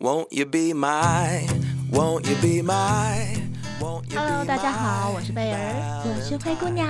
Won't you be my, won't you be my, won't you be my Hello，大家好，我是贝儿，我是灰姑娘，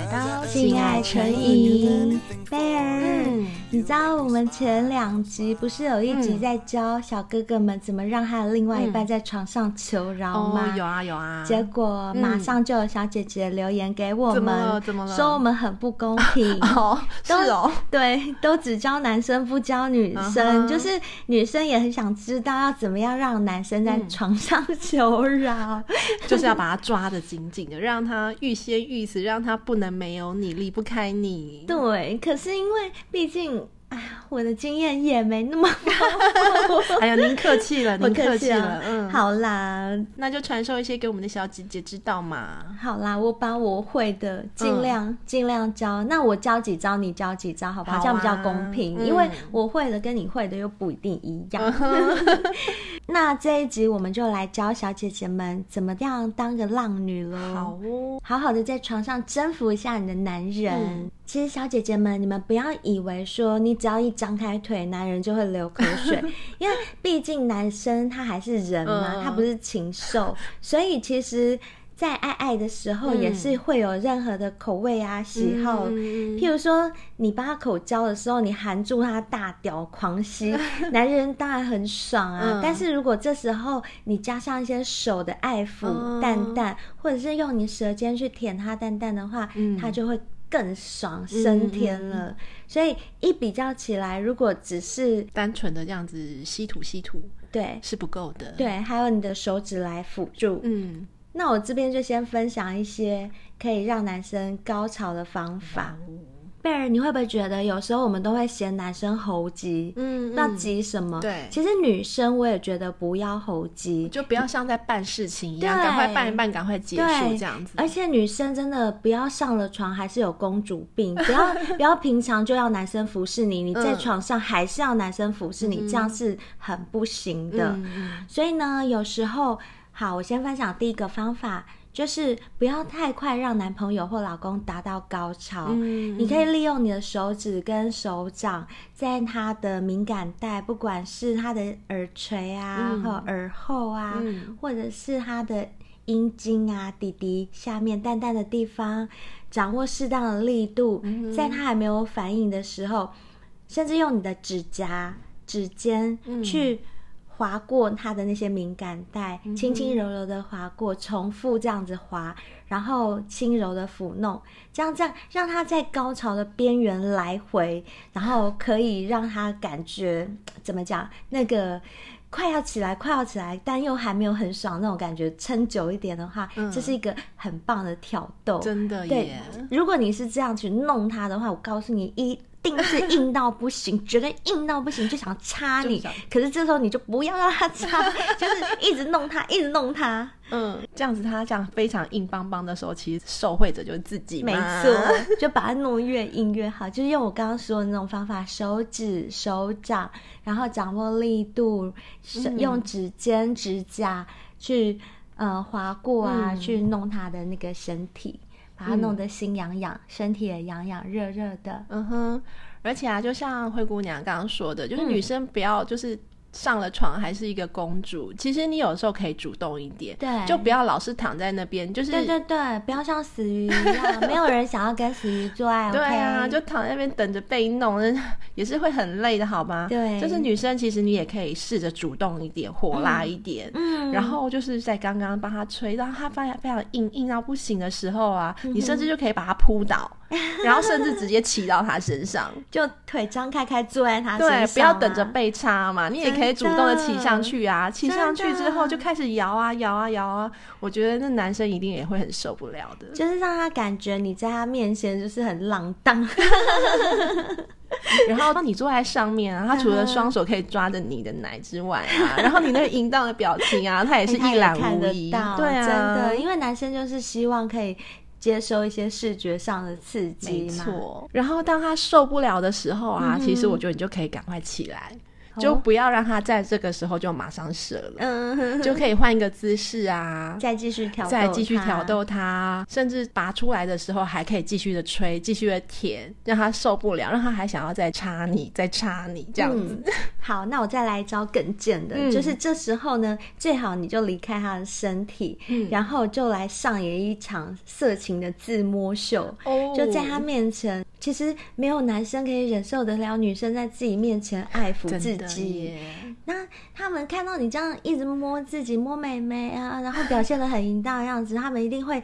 来到性爱成瘾。贝儿，嗯，你知道我们前两集不是有一集在教小哥哥们怎么让他的另外一半在床上求饶吗？哦，有啊有啊。结果马上就有小姐姐留言给我们？说我们很不公平。哦，是哦，对，都只教男生不教女生，就是女生也很想知道要怎么样让男生在床上求饶，就是要把他抓的紧紧的，让他欲仙欲死，让他不能没有你，离不开你。对，可是因为毕竟，哎呀，我的经验也没那么 哎呀，您 客气了，您客气了，嗯，好啦，那就传授一些给我们的小姐姐知道嘛。好啦，我把我会的尽量尽、嗯、量教，那我教几招，你教几招，好不好？好啊、这样比较公平、嗯，因为我会的跟你会的又不一定一样。嗯、那这一集我们就来教小姐姐们怎么样当个浪女喽。好哦，好好的在床上征服一下你的男人。嗯。其实小姐姐们，你们不要以为说你只要一张开腿，男人就会流口水，因为毕竟男生他还是人嘛，嗯、他不是禽兽，所以其实，在爱爱的时候也是会有任何的口味啊、嗯、喜好。譬如说，你帮他口交的时候，你含住他大屌狂吸，男人当然很爽啊、嗯。但是如果这时候你加上一些手的爱抚蛋蛋，或者是用你舌尖去舔他蛋蛋的话，嗯、他就会。更爽升天了，嗯，所以一比较起来，如果只是单纯的这样子吸吐吸吐，对，是不够的。对，还有你的手指来辅助。嗯，那我这边就先分享一些可以让男生高潮的方法。嗯贝尔，你会不会觉得有时候我们都会嫌男生猴急？嗯，那急什么？对，其实女生我也觉得不要猴急，就不要像在办事情一样，赶快办一办，赶快结束这样子。而且女生真的不要上了床还是有公主病，不要不要平常就要男生服侍你，你在床上还是要男生服侍你，嗯，这样是很不行的。嗯，所以呢，有时候好，我先分享第一个方法。就是不要太快让男朋友或老公达到高潮。嗯，你可以利用你的手指跟手掌，在他的敏感带，不管是他的耳垂啊，或、嗯、耳后啊、嗯，或者是他的阴茎啊、底底下面淡淡的地方，掌握适当的力度，在他还没有反应的时候，甚至用你的指甲、指尖去。划过他的那些敏感带，轻轻柔柔的划过，重复这样子划，然后轻柔的抚弄，这样这样让他在高潮的边缘来回，然后可以让他感觉怎么讲，那个快要起来，快要起来，但又还没有很爽那种感觉，撑久一点的话，嗯，这是一个很棒的挑逗，真的耶。如果你是这样去弄他的话，我告诉你一。定是硬到不行，觉得硬到不行，就想插你。可是这时候你就不要让他插，就是一直弄他，一直弄他。嗯，这样子他这样非常硬邦邦的时候，其实受惠者就是自己。没错，就把它弄越硬越好。就是用我刚刚说的那种方法，手指、手掌，然后掌握力度，嗯、用指尖、指甲去呃划过啊、嗯，去弄他的那个身体。把它弄得心痒痒、嗯，身体也痒痒、热热的。嗯哼，而且啊，就像灰姑娘刚刚说的，就是女生不要就是。上了床还是一个公主，其实你有时候可以主动一点，对，就不要老是躺在那边，就是对对对，不要像死鱼一样，没有人想要跟死鱼做爱，对啊，就躺在那边等着被弄，也是会很累的，好吗？对，就是女生其实你也可以试着主动一点，火辣一点，嗯，然后就是在刚刚帮他吹到他发现非常硬硬到不行的时候啊，嗯、你甚至就可以把他扑倒。然后甚至直接骑到他身上，就腿张开开坐在他身上，啊，对，不要等着被插嘛，你也可以主动的骑上去啊，骑上去之后就开始摇啊摇啊摇啊，我觉得那男生一定也会很受不了的，就是让他感觉你在他面前就是很浪荡，然后当你坐在上面啊，他除了双手可以抓着你的奶之外啊，然后你那个淫荡的表情啊，他也是一览无遗，对啊，真的，因为男生就是希望可以。接收一些视觉上的刺激嘛，没错。然后当他受不了的时候啊，嗯、其实我觉得你就可以赶快起来，就不要让他在这个时候就马上射了，嗯，就可以换一个姿势啊，再继续挑逗，再继续挑逗他，甚至拔出来的时候还可以继续的吹，继续的舔，让他受不了，让他还想要再插你，再插你这样子。嗯、好，那我再来一招更贱的，嗯、就是这时候呢，最好你就离开他的身体，嗯、然后就来上演一场色情的自摸秀，哦、就在他面前。其实没有男生可以忍受得了女生在自己面前爱抚自己。那他们看到你这样一直摸自己、摸妹妹啊，然后表现的很淫荡的样子，他们一定会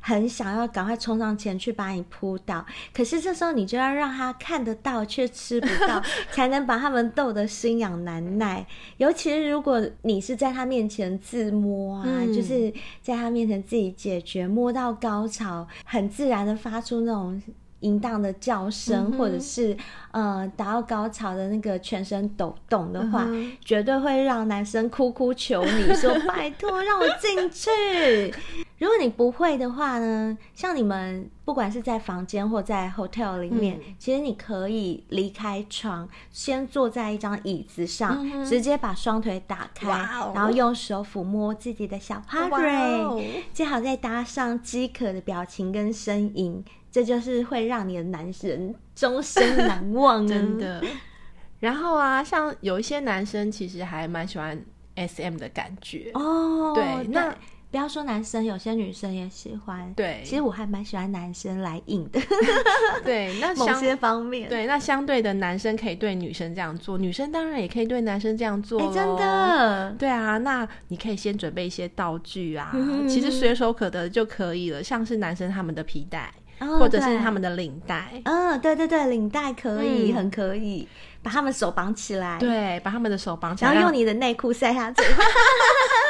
很想要赶快冲上前去把你扑倒。可是这时候你就要让他看得到却吃不到，才能把他们逗得心痒难耐。尤其是如果你是在他面前自摸啊，嗯、就是在他面前自己解决，摸到高潮，很自然的发出那种。淫荡的叫声，嗯、或者是呃达到高潮的那个全身抖动的话，绝对会让男生哭哭求你说：“拜托，让我进去。”如果你不会的话呢，像你们不管是在房间或在 hotel 里面，嗯、其实你可以离开床，先坐在一张椅子上，嗯、直接把双腿打开，哦、然后用手抚摸自己的小花蕊，哦、最好再搭上饥渴的表情跟声音。这就是会让你的男神终身难忘，真的。然后啊，像有一些男生其实还蛮喜欢 SM 的感觉哦。对，那不要说男生，有些女生也喜欢。对，其实我还蛮喜欢男生来硬的。对，那 某些方面，对，那相对的男生可以对女生这样做，女生当然也可以对男生这样做。哎，真的。对啊，那你可以先准备一些道具啊，其实随手可得就可以了，像是男生他们的皮带。哦、或者是他们的领带，嗯，对对对，领带可以，嗯、很可以，把他们手绑起来，对，把他们的手绑起来，然后用你的内裤塞下嘴巴。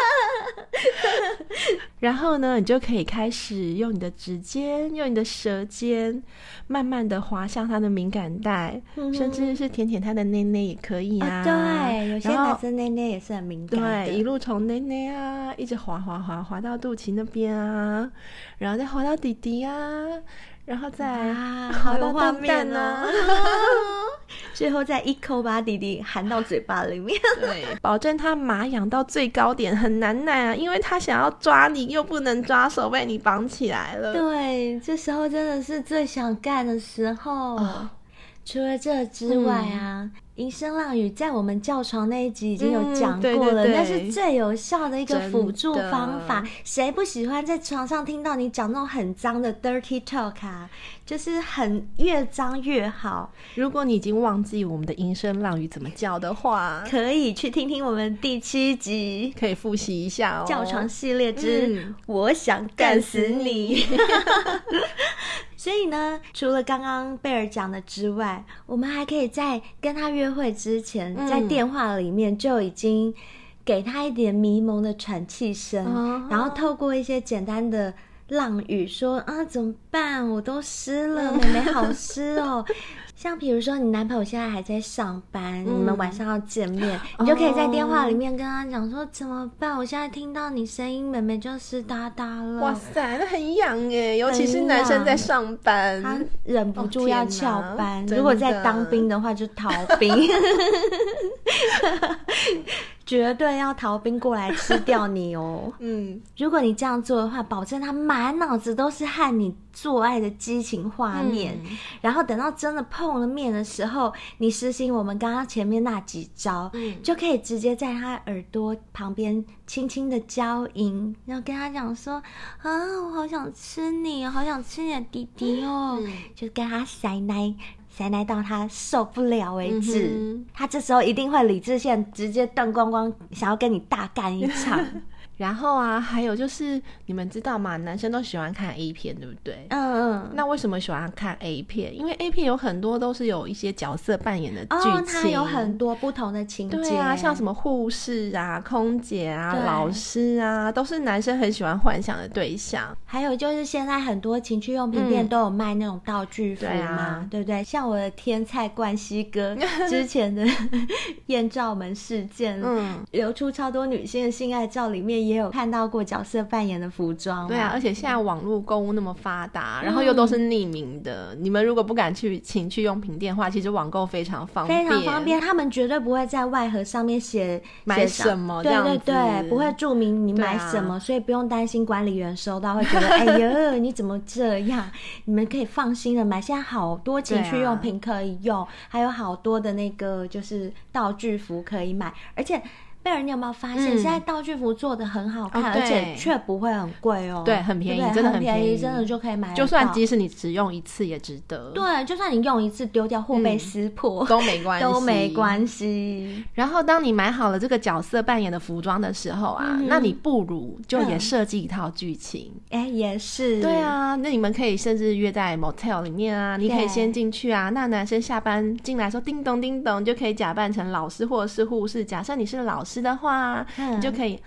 然后呢，你就可以开始用你的指尖，用你的舌尖，慢慢的滑向他的敏感带，嗯、甚至是舔舔他的内内也可以啊。哦、对，有些男生内内也是很敏感的。对，一路从内内啊，一直滑滑滑滑到肚脐那边啊，然后再滑到底底啊。然后再滑 到画面呢，最后再一口把弟弟含到嘴巴里面，对，保证他麻痒到最高点，很难耐啊，因为他想要抓你，又不能抓手，被你绑起来了。对，这时候真的是最想干的时候。哦，除了这之外啊。嗯淫声浪语在我们叫床那一集已经有讲过了，那、嗯、是最有效的一个辅助方法。谁不喜欢在床上听到你讲那种很脏的 dirty talk 啊？就是很越脏越好。如果你已经忘记我们的银声浪语怎么叫的话，可以去听听我们第七集，可以复习一下哦。叫床系列之、嗯、我想干死你。所以呢，除了刚刚贝尔讲的之外，我们还可以在跟他约会之前，嗯、在电话里面就已经给他一点迷蒙的喘气声，哦、然后透过一些简单的浪语说：“啊，怎么办？我都湿了，妹妹好湿哦。”像比如说，你男朋友现在还在上班，嗯、你们晚上要见面，你就可以在电话里面跟他讲说：“怎么办？我现在听到你声音，妹妹就湿哒哒了。”哇塞，那很痒哎，尤其是男生在上班，他忍不住要翘班。哦、如果在当兵的话，就逃兵。绝对要逃兵过来吃掉你哦！嗯，如果你这样做的话，保证他满脑子都是和你做爱的激情画面。嗯、然后等到真的碰了面的时候，你实行我们刚刚前面那几招，嗯、就可以直接在他耳朵旁边轻轻的娇吟，然后跟他讲说：“啊，我好想吃你，好想吃你的弟弟哦！”嗯、就跟他塞奶。塞奶到他受不了为止，嗯、他这时候一定会理智线直接断光光，想要跟你大干一场。然后啊，还有就是你们知道吗？男生都喜欢看 A 片，对不对？嗯嗯。那为什么喜欢看 A 片？因为 A 片有很多都是有一些角色扮演的剧情，哦、它有很多不同的情节。对啊，像什么护士啊、空姐啊、老师啊，都是男生很喜欢幻想的对象。还有就是现在很多情趣用品店都有卖那种道具服嘛，嗯对，啊、对不对？像我的天菜冠希哥 之前的 艳照门事件，嗯，流出超多女性的性爱照里面。也有看到过角色扮演的服装。对啊，而且现在网络购物那么发达，然后又都是匿名的，嗯、你们如果不敢去情趣用品店的话，其实网购非常方便，非常方便。他们绝对不会在外盒上面写买什么，对对对，不会注明你买什么，啊、所以不用担心管理员收到会觉得 哎呦你怎么这样？你们可以放心的买，现在好多情趣用品可以用，啊、还有好多的那个就是道具服可以买，而且。贝尔，你有没有发现，现在道具服做的很好看，而且却不会很贵哦？对，很便宜，真的很便宜，真的就可以买。就算即使你只用一次也值得。对，就算你用一次丢掉或被撕破都没关系，都没关系。然后，当你买好了这个角色扮演的服装的时候啊，那你不如就也设计一套剧情。哎，也是。对啊，那你们可以甚至约在 motel 里面啊，你可以先进去啊。那男生下班进来说叮咚叮咚，就可以假扮成老师或者是护士。假设你是老师的话。你就可以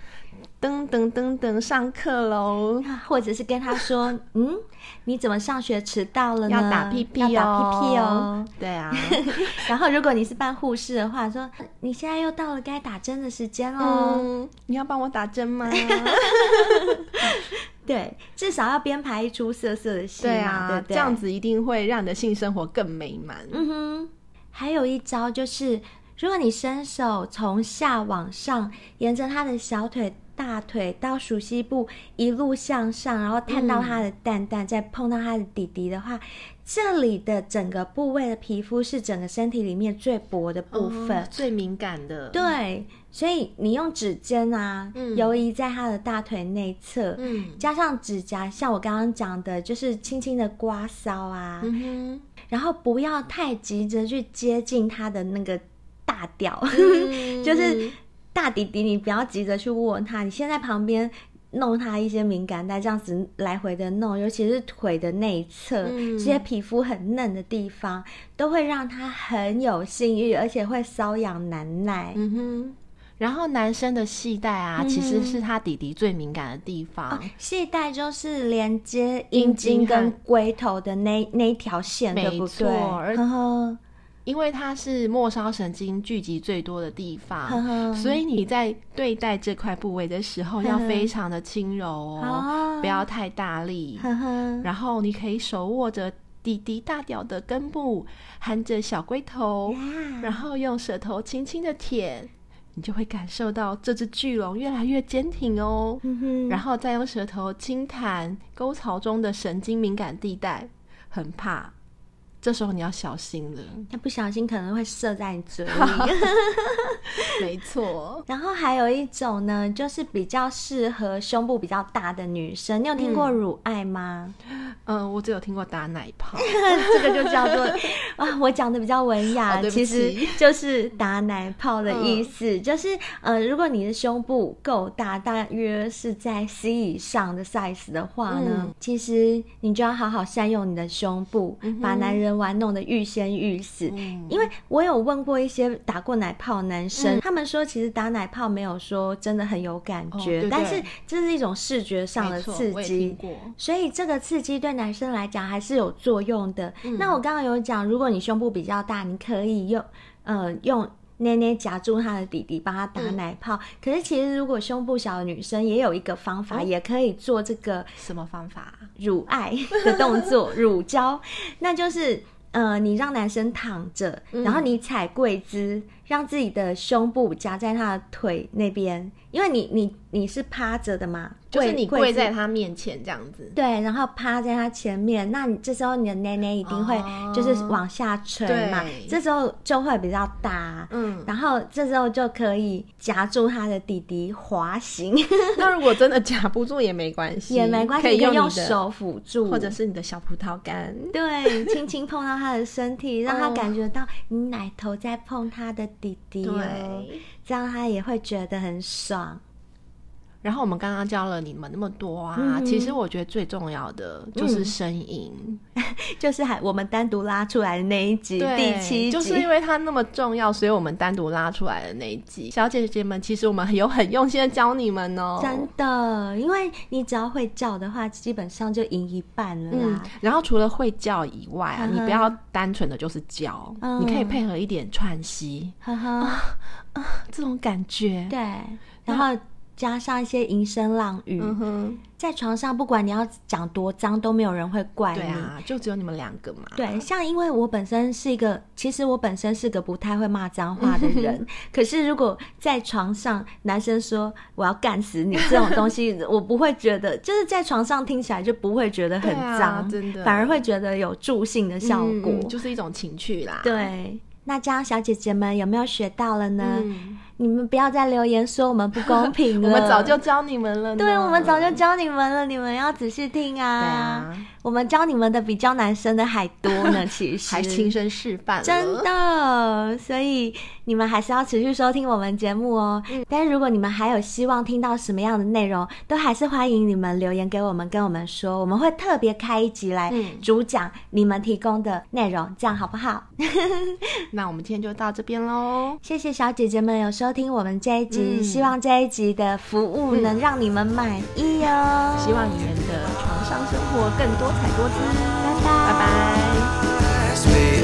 噔噔噔噔上课喽，或者是跟他说：“ 嗯，你怎么上学迟到了呢？要打屁屁哦，要打屁屁哦。”对啊。然后如果你是扮护士的话，说：“你现在又到了该打针的时间喽，嗯，你要帮我打针吗？” 对，至少要编排一出色色的戏，对啊，对对，这样子一定会让你的性生活更美满。嗯哼，还有一招就是。如果你伸手从下往上，沿着他的小腿、大腿到熟悉部一路向上，然后探到他的蛋蛋，嗯、再碰到他的底底的话，这里的整个部位的皮肤是整个身体里面最薄的部分，哦、最敏感的。对，所以你用指尖啊，嗯、游移在他的大腿内侧，嗯，加上指甲，像我刚刚讲的，就是轻轻的刮搔啊，嗯、然后不要太急着去接近他的那个。大掉，嗯、就是大弟弟，你不要急着去握他，你先在旁边弄他一些敏感带，这样子来回的弄，尤其是腿的内侧，嗯、这些皮肤很嫩的地方，都会让他很有性欲，而且会瘙痒难耐。嗯哼，然后男生的系带啊，嗯、其实是他弟弟最敏感的地方。哦、系带就是连接阴茎跟龟头的那那条线，对不对？因为它是末梢神经聚集最多的地方，呵呵，所以你在对待这块部位的时候要非常的轻柔哦，不要太大力。然后你可以手握着弟弟大屌的根部，含着小龟头，然后用舌头轻轻的舔，你就会感受到这只巨龙越来越坚挺哦。然后再用舌头轻弹沟槽中的神经敏感地带，很怕。这时候你要小心了，他不小心可能会射在你嘴里。没错。然后还有一种呢，就是比较适合胸部比较大的女生。你有听过乳爱吗？嗯，呃、我只有听过打奶泡。这个就叫做啊，我讲的比较文雅，哦、其实就是打奶泡的意思。嗯、就是呃，如果你的胸部够大，大约是在 C 以上的 size 的话呢，嗯、其实你就要好好善用你的胸部，嗯、把男人。玩弄的欲仙欲死，嗯、因为我有问过一些打过奶泡男生，嗯、他们说其实打奶泡没有说真的很有感觉，哦、对对，但是这是一种视觉上的刺激，所以这个刺激对男生来讲还是有作用的。嗯、那我刚刚有讲，如果你胸部比较大，你可以用呃用。捏捏夹住他的弟弟，帮他打奶泡。嗯、可是其实如果胸部小的女生也有一个方法，哦、也可以做这个什么方法？乳爱的动作，乳胶，那就是呃，你让男生躺着，嗯、然后你踩跪姿，让自己的胸部夹在他的腿那边，因为你你你是趴着的嘛。就是你跪在他面前这样子，对，然后趴在他前面，那你这时候你的奶奶一定会就是往下垂嘛，对。这时候就会比较大，嗯，然后这时候就可以夹住他的弟弟滑行。那如果真的夹不住也没关系，也没关系，可以用，用手辅助，或者是你的小葡萄干，对，轻轻碰到他的身体，让他感觉到你奶头在碰他的弟弟，对，这样他也会觉得很爽。然后我们刚刚教了你们那么多啊，嗯、其实我觉得最重要的就是声音，嗯、就是还我们单独拉出来的那一集，第七集，就是因为它那么重要，所以我们单独拉出来的那一集。小姐姐们，其实我们有很用心的教你们哦，真的，因为你只要会叫的话，基本上就赢一半了啦。嗯、然后除了会叫以外啊，你不要单纯的就是叫，嗯、你可以配合一点喘息，呵呵啊啊，这种感觉，对，然后。加上一些淫声浪语，嗯，在床上不管你要讲多脏，都没有人会怪你。对啊，就只有你们两个嘛。对，像因为我本身是一个，其实我本身是个不太会骂脏话的人，可是如果在床上男生说我要干死你这种东西，我不会觉得，就是在床上听起来就不会觉得很脏，啊，真的，反而会觉得有助兴的效果，嗯，就是一种情趣啦。对。那这样，小姐姐们有没有学到了呢？嗯你们不要再留言说我们不公平了，我们早就教你们了。对，我们早就教你们了，你们要仔细听啊。对啊，我们教你们的比教男生的还多呢，其实还亲身示范，真的。所以你们还是要持续收听我们节目哦。嗯，但是如果你们还有希望听到什么样的内容，都还是欢迎你们留言给我们，跟我们说，我们会特别开一集来主讲你们提供的内容，这样好不好？那我们今天就到这边喽，谢谢小姐姐们有收。听我们这一集，嗯、希望这一集的服务能让你们满意哦。希望你们的床上生活更多彩多姿。拜拜。拜拜。